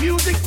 music